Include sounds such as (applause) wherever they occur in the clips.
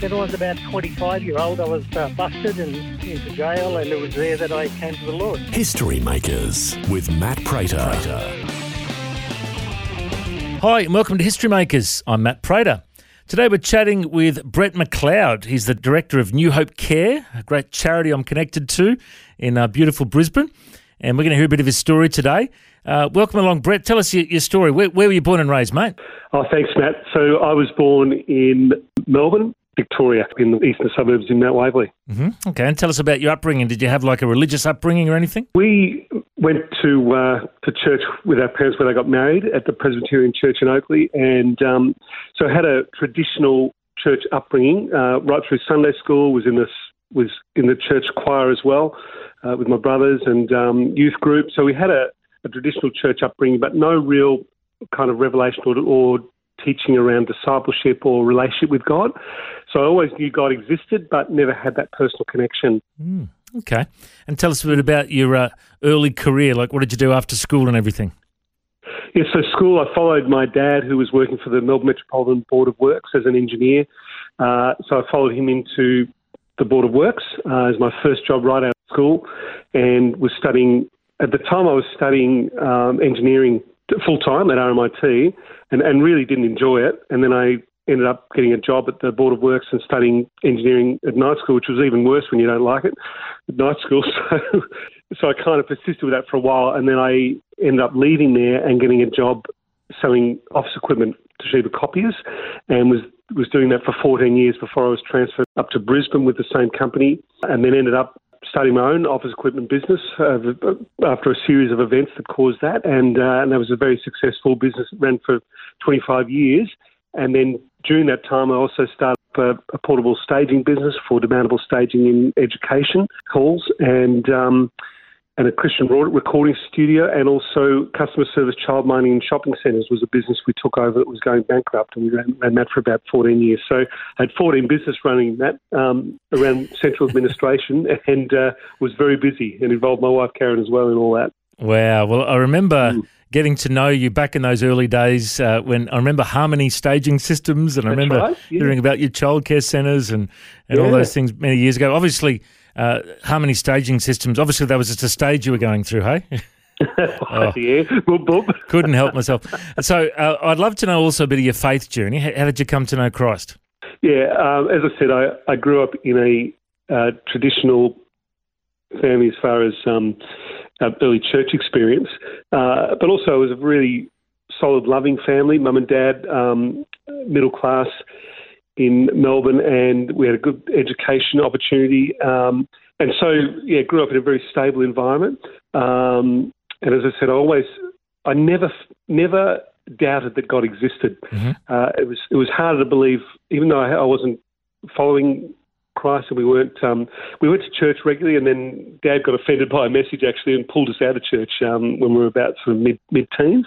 When I was about 25 year old, I was uh, busted and into jail, and it was there that I came to the Lord. History Makers with Matt Prater. Hi, and welcome to History Makers. I'm Matt Prater. Today we're chatting with Brett McLeod. He's the director of New Hope Care, a great charity I'm connected to in uh, beautiful Brisbane. And we're going to hear a bit of his story today. Uh, welcome along, Brett. Tell us your, your story. Where, where were you born and raised, mate? Oh, thanks, Matt. So I was born in Melbourne, Victoria, in the eastern suburbs in Mount Waverley. hmm Okay, and tell us about your upbringing. Did you have like a religious upbringing or anything? We went to uh, to church with our parents when they got married at the Presbyterian Church in Oakleigh, and um, so I had a traditional church upbringing uh, right through Sunday school. Was in this was in the church choir as well uh, with my brothers and um, youth group. So we had a, a traditional church upbringing, but no real kind of revelation or, or teaching around discipleship or relationship with God. So I always knew God existed, but never had that personal connection. Okay. And tell us a bit about your uh, early career. Like, what did you do after school and everything? Yeah, so school, I followed my dad, who was working for the Melbourne Metropolitan Board of Works as an engineer. Uh, so I followed him into the Board of Works uh, as my first job right out of school and was studying, at the time I was studying um, engineering full time at RMIT and, and really didn't enjoy it. And then I ended up getting a job at the Board of Works and studying engineering at night school, which was even worse when you don't like it at night school. (laughs) So, so I kind of persisted with that for a while, and then I ended up leaving there and getting a job selling office equipment to Sheba Copiers, and was was doing that for 14 years before I was transferred up to Brisbane with the same company, and then ended up starting my own office equipment business uh, after a series of events that caused that, and uh, and that was a very successful business. It ran for 25 years, and then during that time, I also started a, a portable staging business for demountable staging in education halls and. Um, and a Christian recording studio, and also customer service, child mining, and shopping centres was a business we took over that was going bankrupt, and we ran, ran that for about 14 years. So I had 14 business running that um, around central administration, (laughs) and uh, was very busy, and involved my wife Karen as well in all that. Wow. Well, I remember getting to know you back in those early days uh, when I remember Harmony staging systems, and I That's remember right, yeah. hearing about your childcare centres and, and all those things many years ago. Obviously, uh, Harmony staging systems. Obviously, that was just a stage you were going through. Hey, (laughs) (laughs) yeah, boop, boop. (laughs) couldn't help myself. So, uh, I'd love to know also a bit of your faith journey. How, how did you come to know Christ? Yeah, um, as I said, I, I grew up in a uh, traditional family as far as um, uh, early church experience, uh, but also it was a really solid, loving family. Mum and dad, um, middle class in Melbourne, and we had a good education opportunity. Um, and so, yeah, grew up in a very stable environment. Um, and as I said, I always, I never, never doubted that God existed. Uh, it was, it was harder to believe, even though I, I wasn't following Christ and we weren't, um, we went to church regularly. And then Dad got offended by a message actually and pulled us out of church um, when we were about sort of mid mid teens.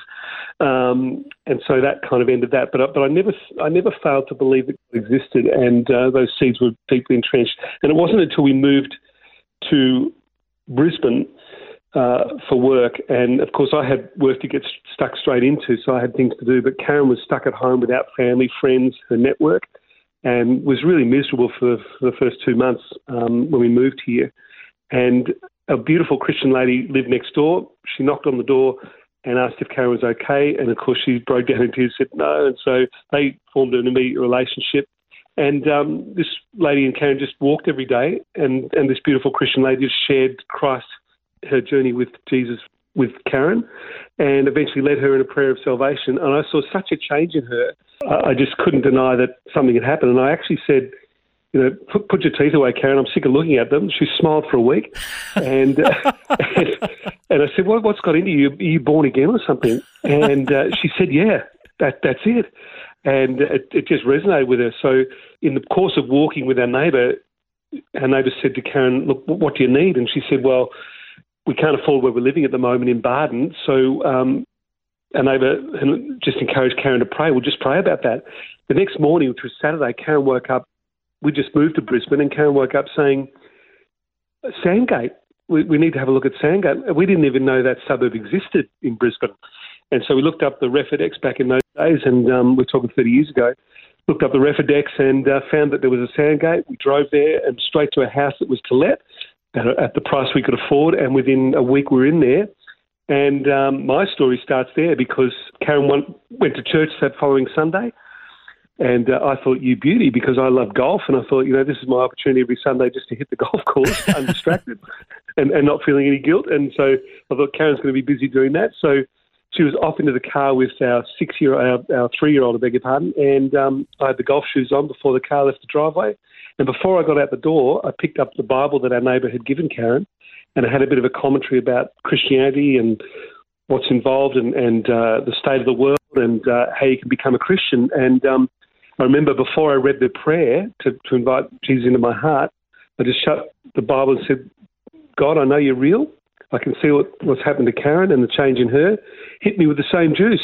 Um, and so that kind of ended that. But but I never I never failed to believe God existed, and uh, those seeds were deeply entrenched. And it wasn't until we moved to Brisbane uh, for work, and of course I had work to get st- stuck straight into, so I had things to do. But Karen was stuck at home without family, friends, her network, and was really miserable for, for the first two months um, when we moved here. And a beautiful Christian lady lived next door. She knocked on the door and asked if Karen was okay, and of course she broke down in tears, and said no, and so they formed an immediate relationship. And um, this lady and Karen just walked every day, and, and this beautiful Christian lady just shared Christ, her journey with Jesus with Karen, and eventually led her in a prayer of salvation. And I saw such a change in her. I just couldn't deny that something had happened. And I actually said, you know, put, put your teeth away, Karen. I'm sick of looking at them. She smiled for a week, and uh, (laughs) and, (laughs) and I said, what, what's got into you? Are you born again or something? And uh, she said, yeah, that that's it. And it, it just resonated with her. So in the course of walking with our neighbour, our neighbour said to Karen, look, what do you need? And she said, well, we can't afford where we're living at the moment in Bardon. So um, our neighbour just encouraged Karen to pray. We'll just pray about that. The next morning, which was Saturday, Karen woke up. We just moved to Brisbane, and Karen woke up saying, Sandgate. We, we need to have a look at Sandgate. We didn't even know that suburb existed in Brisbane. And so we looked up the Refidex back in those days, and um, we're talking 30 years ago. Looked up the Refidex and uh, found that there was a Sandgate. We drove there and straight to a house that was to let at, at the price we could afford. And within a week, we were in there. And um, my story starts there because Karen went, went to church that following Sunday. And uh, I thought, you beauty, because I love golf. And I thought, you know, this is my opportunity every Sunday just to hit the (laughs) golf course undistracted and, and not feeling any guilt. And so I thought Karen's going to be busy doing that. So she was off into the car with our six year, our, our three year old, I beg your pardon. And um, I had the golf shoes on before the car left the driveway. And before I got out the door, I picked up the Bible that our neighbour had given Karen and I had a bit of a commentary about Christianity and what's involved and, and uh, the state of the world and uh, how you can become a Christian. And um, I remember before I read the prayer to, to invite Jesus into my heart, I just shut the Bible and said, God, I know you're real. I can see what, what's happened to Karen and the change in her. Hit me with the same juice.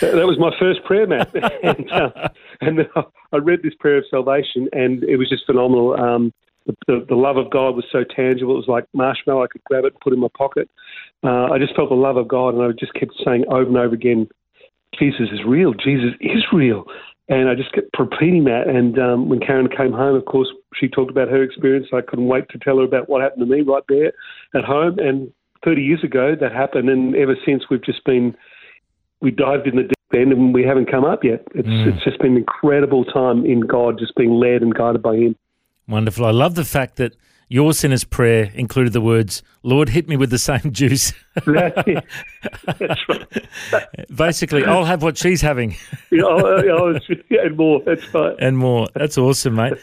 That was my first prayer, Matt. (laughs) and, uh, and I read this prayer of salvation, and it was just phenomenal. Um, the, the, the, love of God was so tangible. It was like marshmallow. I could grab it and put it in my pocket. Uh, I just felt the love of God, and I just kept saying over and over again, Jesus is real. Jesus is real. And I just kept repeating that. And um, when Karen came home, of course, she talked about her experience. I couldn't wait to tell her about what happened to me right there at home. And 30 years ago, that happened. And ever since, we've just been, we dived in the deep end and we haven't come up yet. It's, mm. it's just been an incredible time in God, just being led and guided by Him. Wonderful. I love the fact that your sinner's prayer included the words, Lord, hit me with the same (laughs) juice. That's it. That's right. Basically, I'll have what she's having. yeah, oh, yeah, and more. That's right. And more. That's awesome, mate.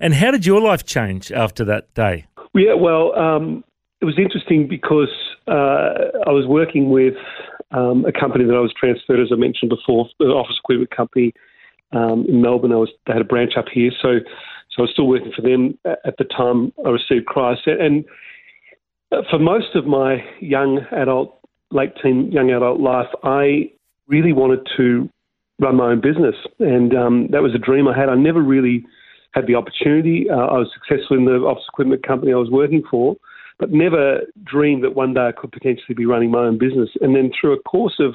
And how did your life change after that day? Yeah, well, um, it was interesting because uh, I was working with um, a company that I was transferred, as I mentioned before, the office equipment company um, in Melbourne. I was they had a branch up here, so so I was still working for them at the time I received Christ. And for most of my young adult, late teen, young adult life, I really wanted to run my own business. And um, that was a dream I had. I never really had the opportunity. Uh, I was successful in the office equipment company I was working for, but never dreamed that one day I could potentially be running my own business. And then through a course of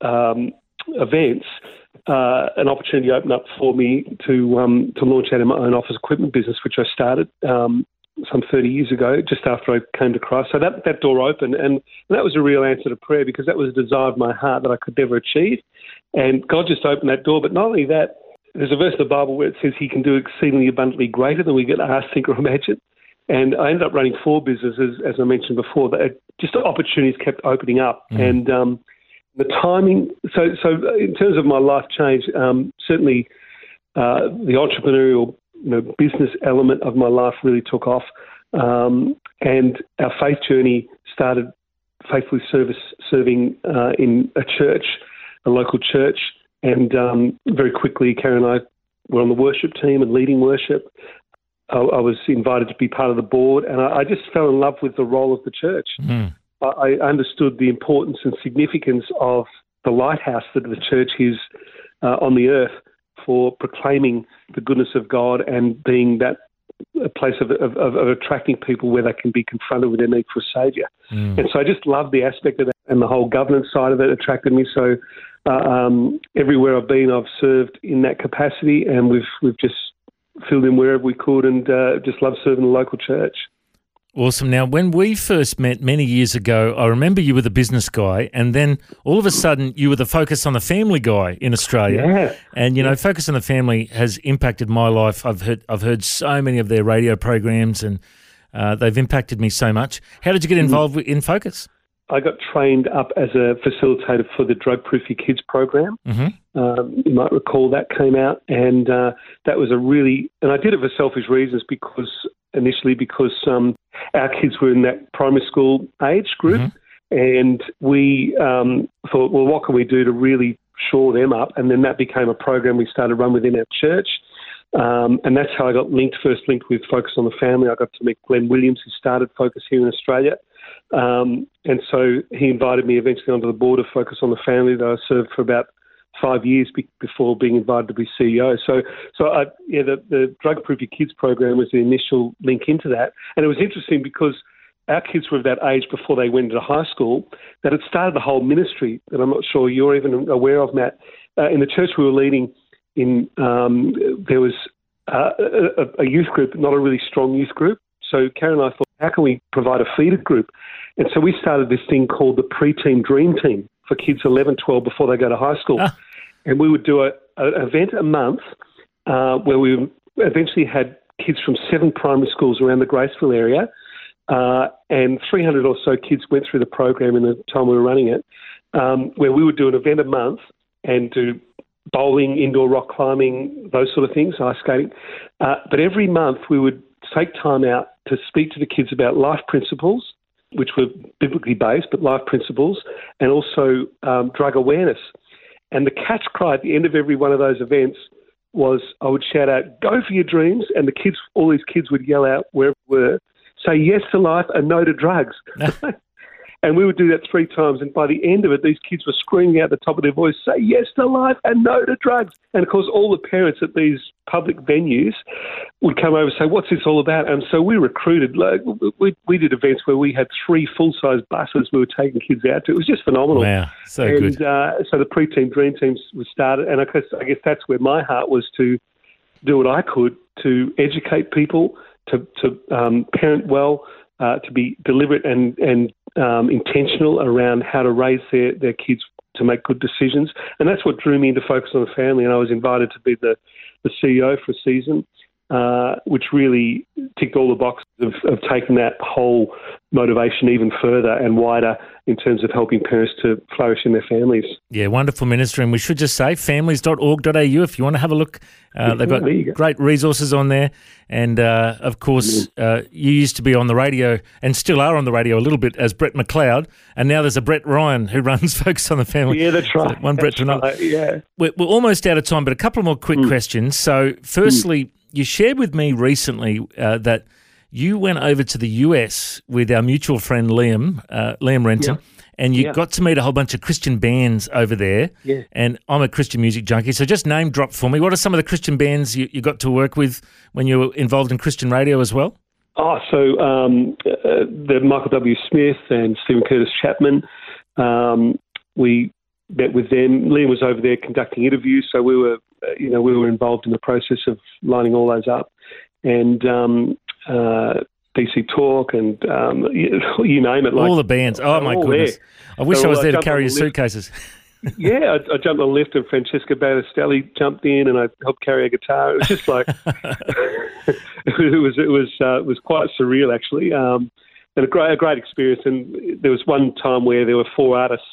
um, events, uh, an opportunity opened up for me to um, to launch out in my own office equipment business, which I started um, some 30 years ago, just after I came to Christ. So that, that door opened, and that was a real answer to prayer because that was a desire of my heart that I could never achieve. And God just opened that door. But not only that, there's a verse in the Bible where it says He can do exceedingly abundantly greater than we could ask, think, or imagine. And I ended up running four businesses, as I mentioned before. That just opportunities kept opening up, mm. and um, the timing. So, so in terms of my life change, um, certainly uh, the entrepreneurial, you know, business element of my life really took off, um, and our faith journey started faithfully service serving uh, in a church, a local church, and um, very quickly, Karen and I were on the worship team and leading worship. I, I was invited to be part of the board, and I, I, just fell in love with the role of the church. Mm. I understood the importance and significance of the lighthouse that the church is uh, on the earth for proclaiming the goodness of God and being that a place of, of, of, attracting people where they can be confronted with their need for a saviour. Mm. And so I just loved the aspect of that, and the whole governance side of it attracted me. So uh, um, everywhere I've been, I've served in that capacity, and we've we've just filled in wherever we could, and uh, just love serving the local church. Awesome. Now, when we first met many years ago, I remember you were the business guy, and then all of a sudden you were the focus on the family guy in Australia. Yeah. And you know, focus on the family has impacted my life. I've heard I've heard so many of their radio programs, and uh, they've impacted me so much. How did you get mm. involved in Focus? I got trained up as a facilitator for the Drug Proof Your Kids program. Mm-hmm. Um, you might recall that came out, and uh, that was a really, and I did it for selfish reasons because initially because um, our kids were in that primary school age group, mm-hmm. and we um, thought, well, what can we do to really shore them up? And then that became a program we started run within our church. Um, and that's how I got linked, first linked with Focus on the Family. I got to meet Glenn Williams, who started Focus here in Australia. Um, and so he invited me eventually onto the board of Focus on the Family that I served for about five years be- before being invited to be CEO. So, so I, yeah, the, the Drug Proof Your Kids program was the initial link into that. And it was interesting because our kids were of that age before they went into high school that it started the whole ministry that I'm not sure you're even aware of, Matt. Uh, in the church we were leading, in um, there was uh, a, a youth group, not a really strong youth group. So Karen and I thought, how can we provide a feeder group? And so we started this thing called the Preteen Dream Team for kids 11, 12 before they go to high school. Ah. And we would do a, an event a month uh, where we eventually had kids from seven primary schools around the Graceville area. Uh, and 300 or so kids went through the program in the time we were running it, um, where we would do an event a month and do bowling, indoor rock climbing, those sort of things, ice skating. Uh, but every month we would take time out to speak to the kids about life principles, which were biblically based, but life principles, and also um, drug awareness. And the catch cry at the end of every one of those events was I would shout out, go for your dreams. And the kids, all these kids would yell out wherever we were, say yes to life and no to drugs. (laughs) and we would do that three times. And by the end of it, these kids were screaming out the top of their voice, say yes to life and no to drugs. And of course, all the parents at these public venues would come over and say, what's this all about? And so we recruited, like, we, we did events where we had three full size buses we were taking kids out to. It was just phenomenal. Wow, so and, good. Uh, so the preteen dream teams was started. And I guess, I guess that's where my heart was to do what I could to educate people, to, to um, parent well, uh, to be deliberate and, and um, intentional around how to raise their, their kids to make good decisions. And that's what drew me into Focus on the Family. And I was invited to be the, the CEO for a season, uh, which really ticked all the boxes of, of taking that whole motivation even further and wider in terms of helping parents to flourish in their families. Yeah, wonderful ministry. And we should just say families.org.au if you want to have a look. Uh, they've got go. great resources on there. And uh, of course, uh, you used to be on the radio and still are on the radio a little bit as Brett McLeod. And now there's a Brett Ryan who (laughs) runs Focus on the Family. Yeah, that's right. one Brett That's to another. right, Yeah. We're, we're almost out of time, but a couple more quick questions. So, firstly, you shared with me recently uh, that you went over to the US with our mutual friend Liam, uh, Liam Renton, and you Yeah. got to meet a whole bunch of Christian bands over there. Yeah. And I'm a Christian music junkie, so just name drop for me. What are some of the Christian bands you, you got to work with when you were involved in Christian radio as well? Oh, so um, uh, the Michael W. Smith and Steven Curtis Chapman, um, we met with them. Liam was over there conducting interviews, so we were, you know, we were involved in the process of lining all those up, and um, uh, DC Talk and um, you, (laughs) you name it. Like, all the bands. Oh, my goodness. there. I wish They're I was there to carry your suitcases. (laughs) yeah, I, I jumped on the lift and Francesca Battistelli jumped in and I helped carry a guitar. It was just like (laughs) it was it was uh, it was quite surreal actually, um, and a great a great experience. And there was one time where there were four artists: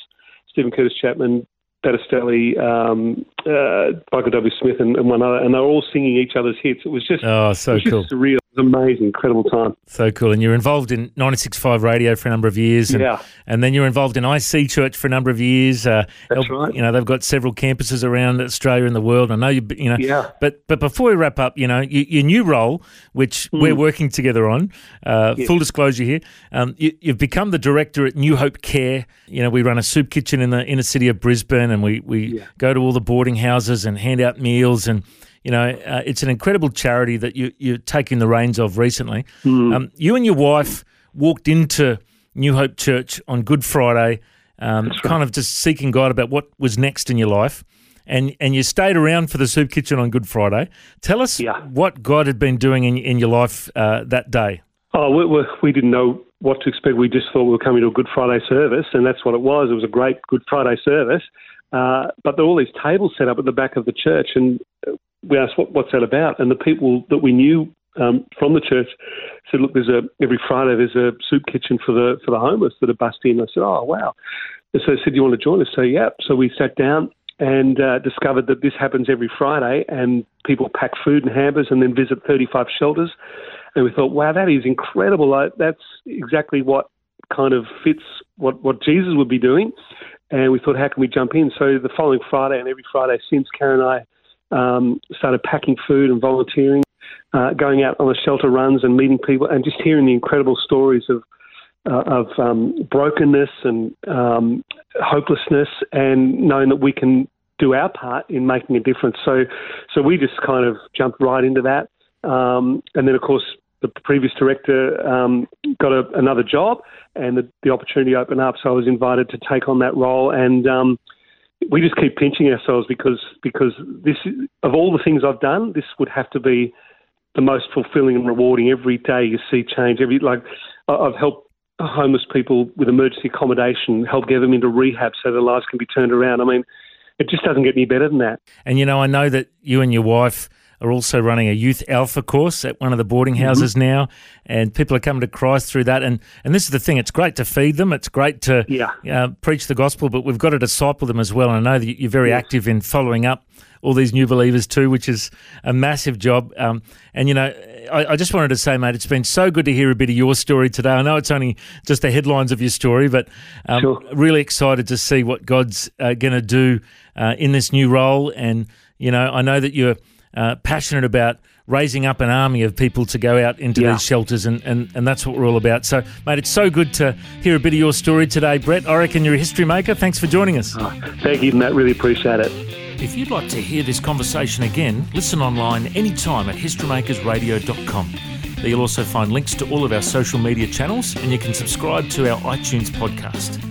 Steven Curtis Chapman, Battistelli, um, uh, Michael W. Smith, and, and one other, and they were all singing each other's hits. It was just Oh, so it was cool. just surreal. Was amazing, incredible time. So cool. And you're involved in 96.5 radio for a number of years. And, Yeah. and then you're involved in IC Church for a number of years. Uh, That's help- right. You know, they've got several campuses around Australia and the world. I know you, you know, Yeah. but, but before we wrap up, you know, you, your new role, which Hmm. we're working together on, uh, full disclosure here, um, you, you've become the director at New Hope Care. You know, we run a soup kitchen in the inner city of Brisbane and we, we go to all the boarding houses and hand out meals and, you know, uh, it's an incredible charity that you, you're taking the reins of recently. Um, you and your wife walked into New Hope Church on Good Friday, um, kind of just seeking God about what was next in your life. And, and you stayed around for the soup kitchen on Good Friday. Tell us Yeah. what God had been doing in, in your life uh, that day. Oh, we, we, we didn't know what to expect. We just thought we were coming to a Good Friday service, and that's what it was. It was a great Good Friday service. Uh, but there were all these tables set up at the back of the church, and we asked, what, what's that about? And the people that we knew um, from the church said, look, there's a every Friday there's a soup kitchen for the for the homeless that are busting. I said, oh, wow. And so they said, do you want to join us? So, yeah. So we sat down and uh, discovered that this happens every Friday, and people pack food and hampers and then visit 35 shelters. And we thought, wow, that is incredible. Like, that's exactly what kind of fits what, what Jesus would be doing. And we thought, how can we jump in? So the following Friday and every Friday since, Karen and I um, started packing food and volunteering, uh, going out on the shelter runs and meeting people and just hearing the incredible stories of uh, of um, brokenness and um, hopelessness, and knowing that we can do our part in making a difference. So, so we just kind of jumped right into that, um, and then of course the previous director um, got a, another job, and the, the, opportunity opened up. So I was invited to take on that role, and um, we just keep pinching ourselves because because this of all the things I've done, this would have to be the most fulfilling and rewarding. Every day you see change. Every like I've helped homeless people with emergency accommodation, help get them into rehab so their lives can be turned around. I mean, it just doesn't get any better than that. And you know, I know that you and your wife are also running a youth alpha course at one of the boarding mm-hmm. houses mm-hmm. now, and people are coming to Christ through that. And and this is the thing: it's great to feed them, it's great to yeah. uh, preach the gospel, but we've got to disciple them as well. And I know that you're very yes. active in following up all these new believers too, which is a massive job. Um, and you know, I, I, just wanted to say, mate, it's been so good to hear a bit of your story today. I know it's only just the headlines of your story, but um, sure. really excited to see what God's uh, going to do uh, in this new role. And you know, I know that you're uh, passionate about raising up an army of people to go out into yeah. these shelters, and, and, and that's what we're all about. So, mate, it's so good to hear a bit of your story today, Brett. I reckon you're a history maker. Thanks for joining us. Oh, thank you, Matt. Really appreciate it. If you'd like to hear this conversation again, listen online anytime at historymakersradio.com. There you'll also find links to all of our social media channels, and you can subscribe to our iTunes podcast.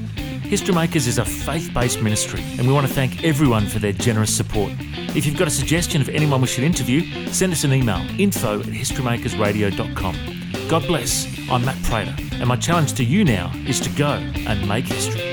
History Makers is a faith based ministry, and we want to thank everyone for their generous support. If you've got a suggestion of anyone we should interview, send us an email info at historymakersradio.com. God bless. I'm Matt Prater, and my challenge to you now is to go and make history.